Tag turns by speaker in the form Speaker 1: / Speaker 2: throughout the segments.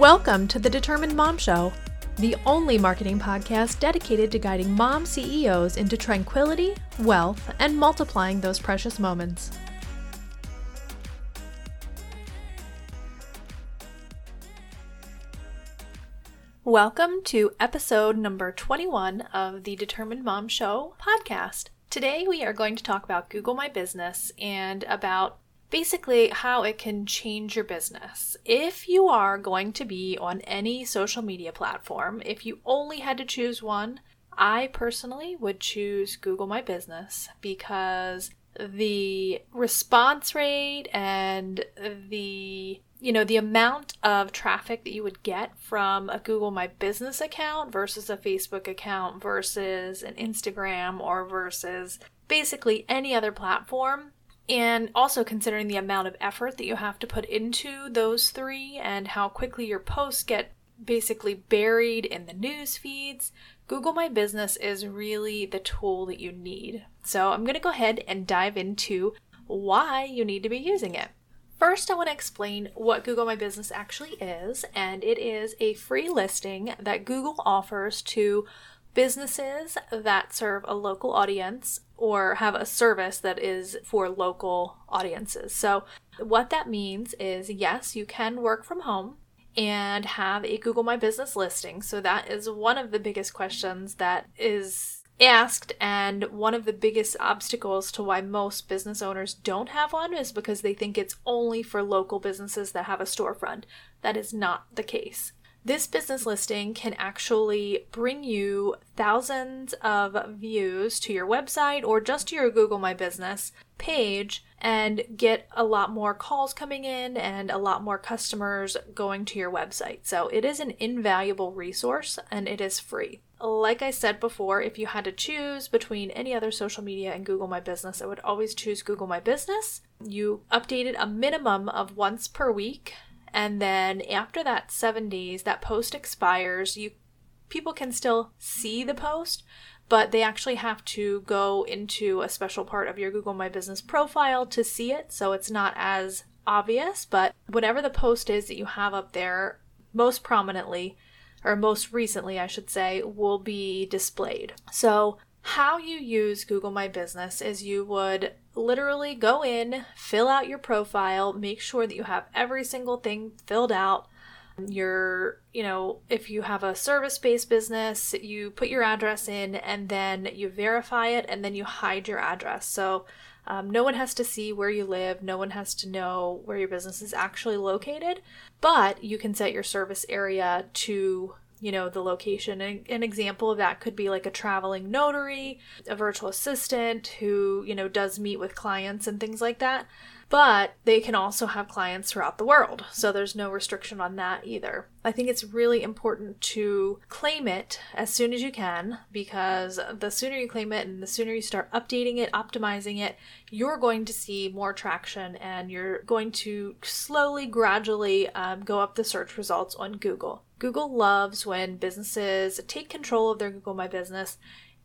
Speaker 1: Welcome to the Determined Mom Show, the only marketing podcast dedicated to guiding mom CEOs into tranquility, wealth, and multiplying those precious moments. Welcome to episode number 21 of the Determined Mom Show podcast. Today we are going to talk about Google My Business and about basically how it can change your business. If you are going to be on any social media platform, if you only had to choose one, I personally would choose Google My Business because the response rate and the you know the amount of traffic that you would get from a Google My Business account versus a Facebook account versus an Instagram or versus basically any other platform and also considering the amount of effort that you have to put into those three and how quickly your posts get basically buried in the news feeds, Google My Business is really the tool that you need. So I'm going to go ahead and dive into why you need to be using it. First, I want to explain what Google My Business actually is, and it is a free listing that Google offers to businesses that serve a local audience or have a service that is for local audiences. So, what that means is yes, you can work from home and have a Google My Business listing. So, that is one of the biggest questions that is asked and one of the biggest obstacles to why most business owners don't have one is because they think it's only for local businesses that have a storefront. That is not the case. This business listing can actually bring you thousands of views to your website or just to your Google My Business page and get a lot more calls coming in and a lot more customers going to your website. So it is an invaluable resource and it is free. Like I said before, if you had to choose between any other social media and Google My Business, I would always choose Google My Business. You update it a minimum of once per week and then after that 7 days that post expires. You people can still see the post but they actually have to go into a special part of your Google My Business profile to see it. So it's not as obvious but whatever the post is that you have up there most prominently or most recently I should say will be displayed. So how you use Google My Business is you would literally go in, fill out your profile, make sure that you have every single thing filled out. Your, you know, if you have a service based business, you put your address in and then you verify it and then you hide your address. So um, no one has to see where you live, no one has to know where your business is actually located, but you can set your service area to you know the location. An, an example of that could be like a traveling notary a virtual assistant who you know does meet with clients and things like that but they can also have clients throughout the world so there's no restriction on that either. I think it's really important to claim it as soon as you can because the sooner you claim it and the sooner you start updating it optimizing it you're going to see more traction and you're going to slowly gradually um, go up the search results on google. Google loves when businesses take control of their Google My Business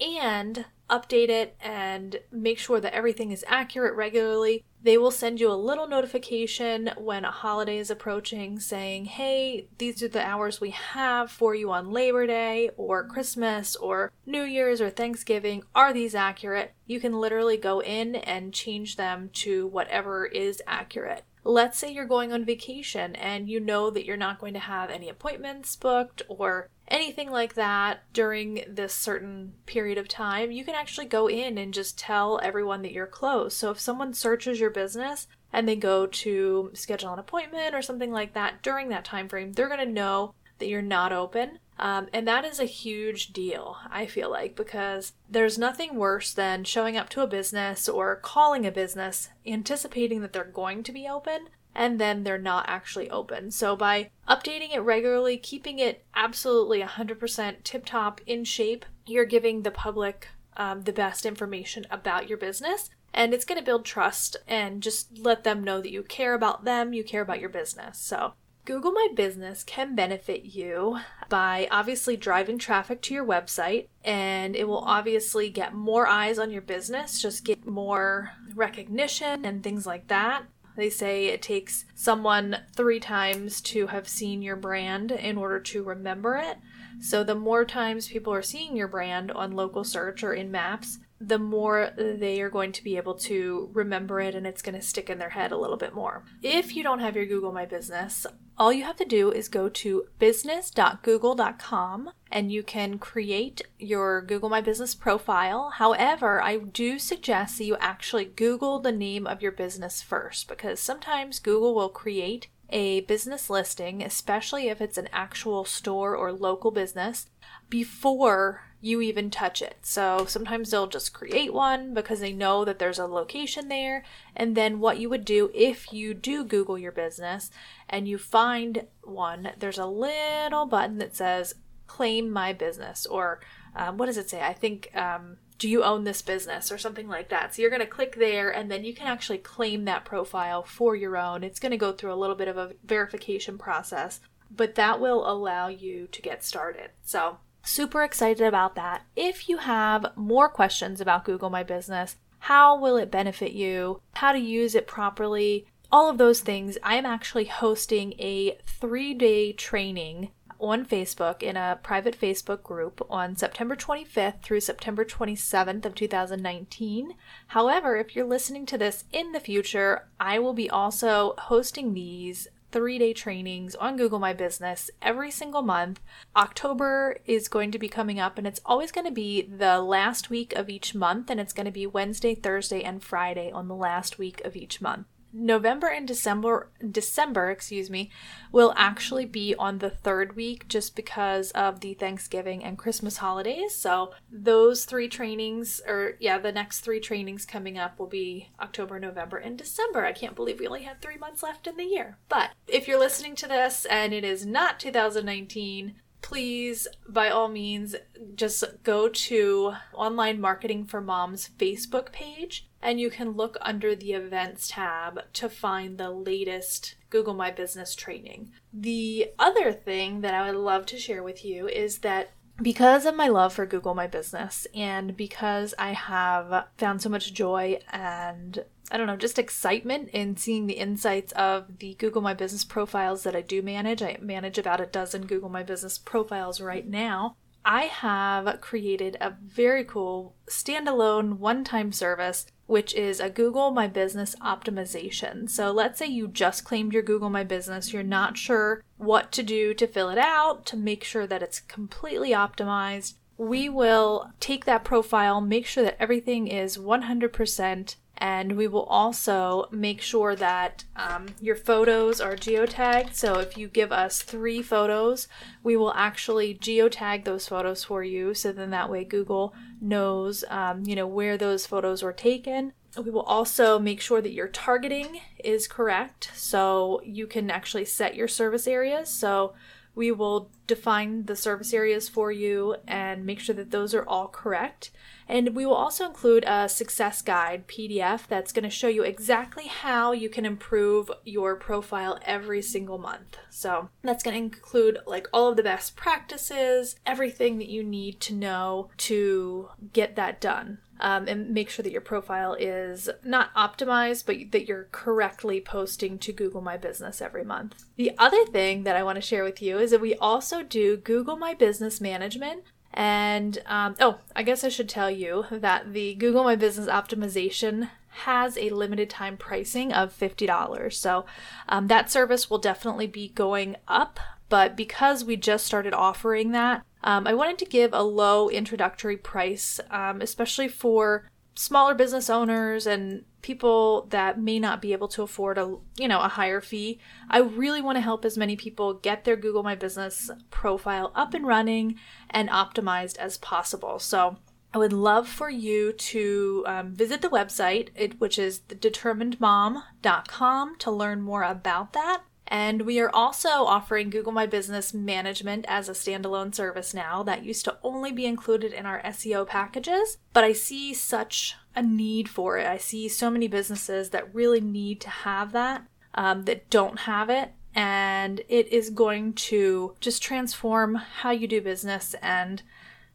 Speaker 1: and update it and make sure that everything is accurate regularly. They will send you a little notification when a holiday is approaching saying, hey, these are the hours we have for you on Labor Day or Christmas or New Year's or Thanksgiving. Are these accurate? You can literally go in and change them to whatever is accurate. Let's say you're going on vacation and you know that you're not going to have any appointments booked or anything like that during this certain period of time. You can actually go in and just tell everyone that you're closed. So if someone searches your business and they go to schedule an appointment or something like that during that time frame, they're going to know that you're not open um, and that is a huge deal, I feel like, because there's nothing worse than showing up to a business or calling a business, anticipating that they're going to be open, and then they're not actually open. So, by updating it regularly, keeping it absolutely 100% tip top in shape, you're giving the public um, the best information about your business. And it's going to build trust and just let them know that you care about them, you care about your business. So, Google My Business can benefit you by obviously driving traffic to your website, and it will obviously get more eyes on your business, just get more recognition and things like that. They say it takes someone three times to have seen your brand in order to remember it. So the more times people are seeing your brand on local search or in maps, the more they are going to be able to remember it and it's going to stick in their head a little bit more. If you don't have your Google My Business, all you have to do is go to business.google.com and you can create your Google My Business profile. However, I do suggest that you actually Google the name of your business first because sometimes Google will create a business listing, especially if it's an actual store or local business, before you even touch it. So sometimes they'll just create one because they know that there's a location there. And then what you would do if you do Google your business and you find one, there's a little button that says claim my business or um, what does it say? I think um, do you own this business or something like that. So you're going to click there and then you can actually claim that profile for your own. It's going to go through a little bit of a verification process, but that will allow you to get started. So super excited about that. If you have more questions about Google My Business, how will it benefit you? How to use it properly? All of those things. I am actually hosting a three day training on Facebook in a private Facebook group on September 25th through September 27th of 2019. However, if you're listening to this in the future, I will be also hosting these three day trainings on Google My Business every single month. October is going to be coming up, and it's always going to be the last week of each month, and it's going to be Wednesday, Thursday, and Friday on the last week of each month. November and December December, excuse me, will actually be on the third week just because of the Thanksgiving and Christmas holidays. So those three trainings or yeah, the next three trainings coming up will be October, November, and December. I can't believe we only have 3 months left in the year. But if you're listening to this and it is not 2019, please, by all means, just go to Online Marketing for Moms Facebook page and you can look under the events tab to find the latest Google My Business training. The other thing that I would love to share with you is that because of my love for Google My Business and because I have found so much joy and I don't know, just excitement in seeing the insights of the Google My Business profiles that I do manage. I manage about a dozen Google My Business profiles right now. I have created a very cool standalone one time service, which is a Google My Business optimization. So let's say you just claimed your Google My Business, you're not sure what to do to fill it out, to make sure that it's completely optimized. We will take that profile, make sure that everything is 100% and we will also make sure that um, your photos are geotagged. So if you give us three photos, we will actually geotag those photos for you. So then that way Google knows, um, you know, where those photos were taken. We will also make sure that your targeting is correct. So you can actually set your service areas. So we will define the service areas for you and make sure that those are all correct. And we will also include a success guide PDF that's going to show you exactly how you can improve your profile every single month. So that's going to include like all of the best practices, everything that you need to know to get that done um, and make sure that your profile is not optimized, but that you're correctly posting to Google My Business every month. The other thing that I want to share with you is that we also do Google My Business Management. And um, oh, I guess I should tell you that the Google My Business optimization has a limited time pricing of $50. So um, that service will definitely be going up. But because we just started offering that, um, I wanted to give a low introductory price, um, especially for smaller business owners and people that may not be able to afford a you know a higher fee. I really want to help as many people get their google my business profile up and running and optimized as possible. So i would love for you to um, visit the website it, which is determinedmom.com to learn more about that and we are also offering Google My Business Management as a standalone service now. That used to only be included in our SEO packages, but I see such a need for it. I see so many businesses that really need to have that um, that don't have it. And it is going to just transform how you do business and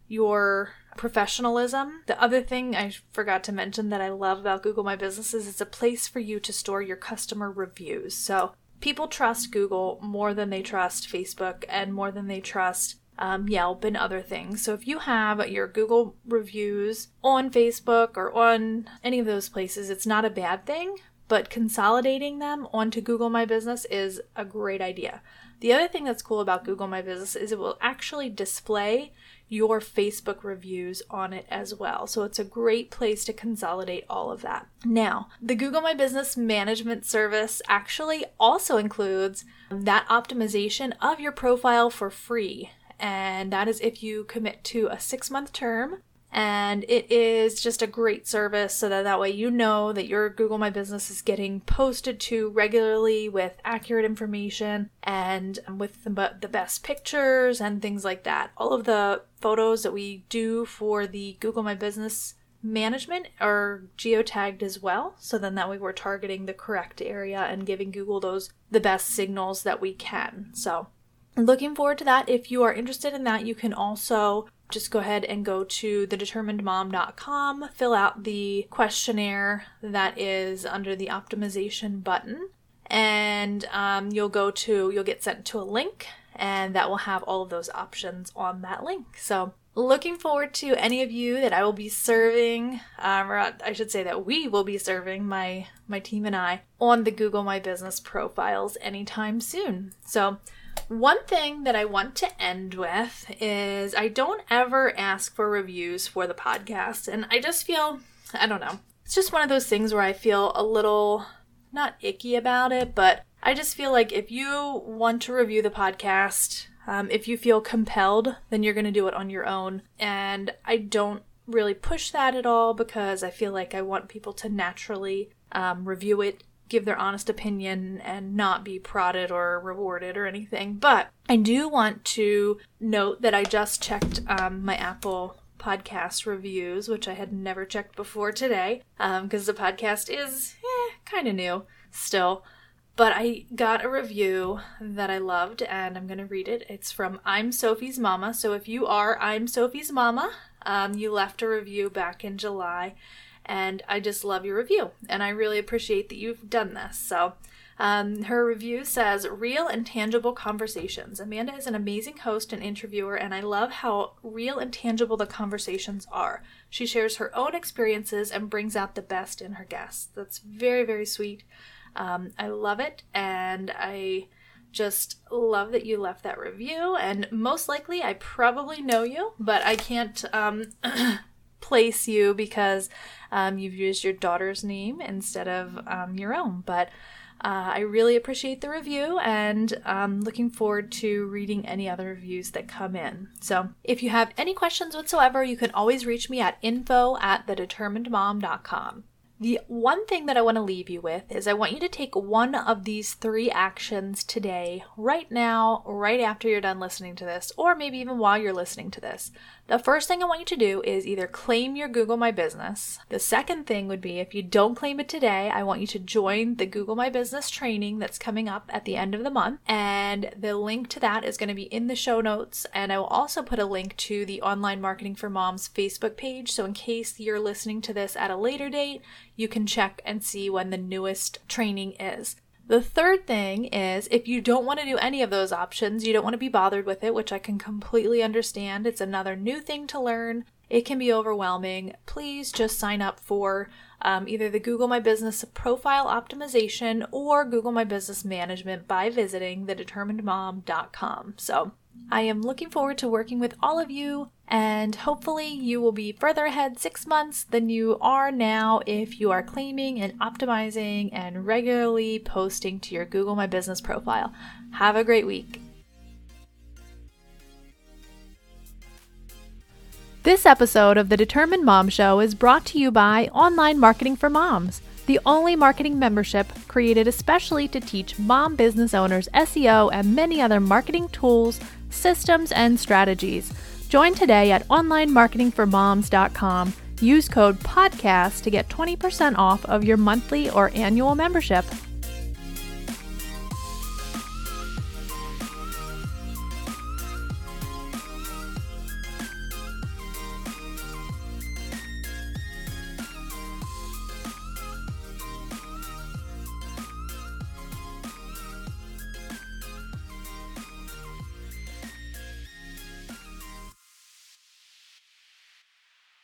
Speaker 1: your professionalism. The other thing I forgot to mention that I love about Google My Business is it's a place for you to store your customer reviews. So people trust Google more than they trust Facebook and more than they trust um, Yelp and other things. So if you have your Google reviews on Facebook or on any of those places, it's not a bad thing, but consolidating them onto Google My Business is a great idea. The other thing that's cool about Google My Business is it will actually display your Facebook reviews on it as well. So it's a great place to consolidate all of that. Now, the Google My Business Management Service actually also includes that optimization of your profile for free. And that is if you commit to a six month term and it is just a great service so that that way you know that your Google My Business is getting posted to regularly with accurate information and with the, the best pictures and things like that. All of the photos that we do for the Google My Business management are geotagged as well. So then that way we're targeting the correct area and giving google those the best signals that we can. So looking forward to that. If you are interested in that you can also just go ahead and go to thedeterminedmom.com, fill out the questionnaire that is under the optimization button, and um, you'll go to, you'll get sent to a link, and that will have all of those options on that link. So, looking forward to any of you that I will be serving, um, or I should say that we will be serving my my team and I on the Google My Business profiles anytime soon. So one thing that I want to end with is I don't ever ask for reviews for the podcast. And I just feel, I don't know, it's just one of those things where I feel a little, not icky about it, but I just feel like if you want to review the podcast, um, if you feel compelled, then you're going to do it on your own. And I don't really push that at all because I feel like I want people to naturally um, review it give their honest opinion and not be prodded or rewarded or anything. But I do want to note that I just checked um, my Apple podcast reviews, which I had never checked before today, because um, the podcast is eh, kind of new still. But I got a review that I loved, and I'm going to read it. It's from I'm Sophie's Mama. So if you are I'm Sophie's Mama, um, you left a review back in July and I just love your review, and I really appreciate that you've done this. So, um, her review says, Real and tangible conversations. Amanda is an amazing host and interviewer, and I love how real and tangible the conversations are. She shares her own experiences and brings out the best in her guests. That's very, very sweet. Um, I love it, and I just love that you left that review. And most likely, I probably know you, but I can't um, place you because um, you've used your daughter's name instead of um, your own. But uh, I really appreciate the review and I'm um, looking forward to reading any other reviews that come in. So if you have any questions whatsoever, you can always reach me at info at thedeterminedmom.com. The one thing that I want to leave you with is I want you to take one of these three actions today, right now, right after you're done listening to this, or maybe even while you're listening to this. The first thing I want you to do is either claim your Google My Business. The second thing would be if you don't claim it today, I want you to join the Google My Business training that's coming up at the end of the month. And the link to that is going to be in the show notes. And I will also put a link to the Online Marketing for Moms Facebook page. So in case you're listening to this at a later date, you can check and see when the newest training is. The third thing is if you don't want to do any of those options, you don't want to be bothered with it, which I can completely understand. It's another new thing to learn. It can be overwhelming. Please just sign up for um, either the Google My Business profile optimization or Google My Business management by visiting thedeterminedmom.com. So I am looking forward to working with all of you, and hopefully, you will be further ahead six months than you are now if you are claiming and optimizing and regularly posting to your Google My Business profile. Have a great week. This episode of the Determined Mom Show is brought to you by Online Marketing for Moms, the only marketing membership created especially to teach mom business owners SEO and many other marketing tools systems, and strategies. Join today at onlinemarketingformoms.com. Use code PODCAST to get 20% off of your monthly or annual membership.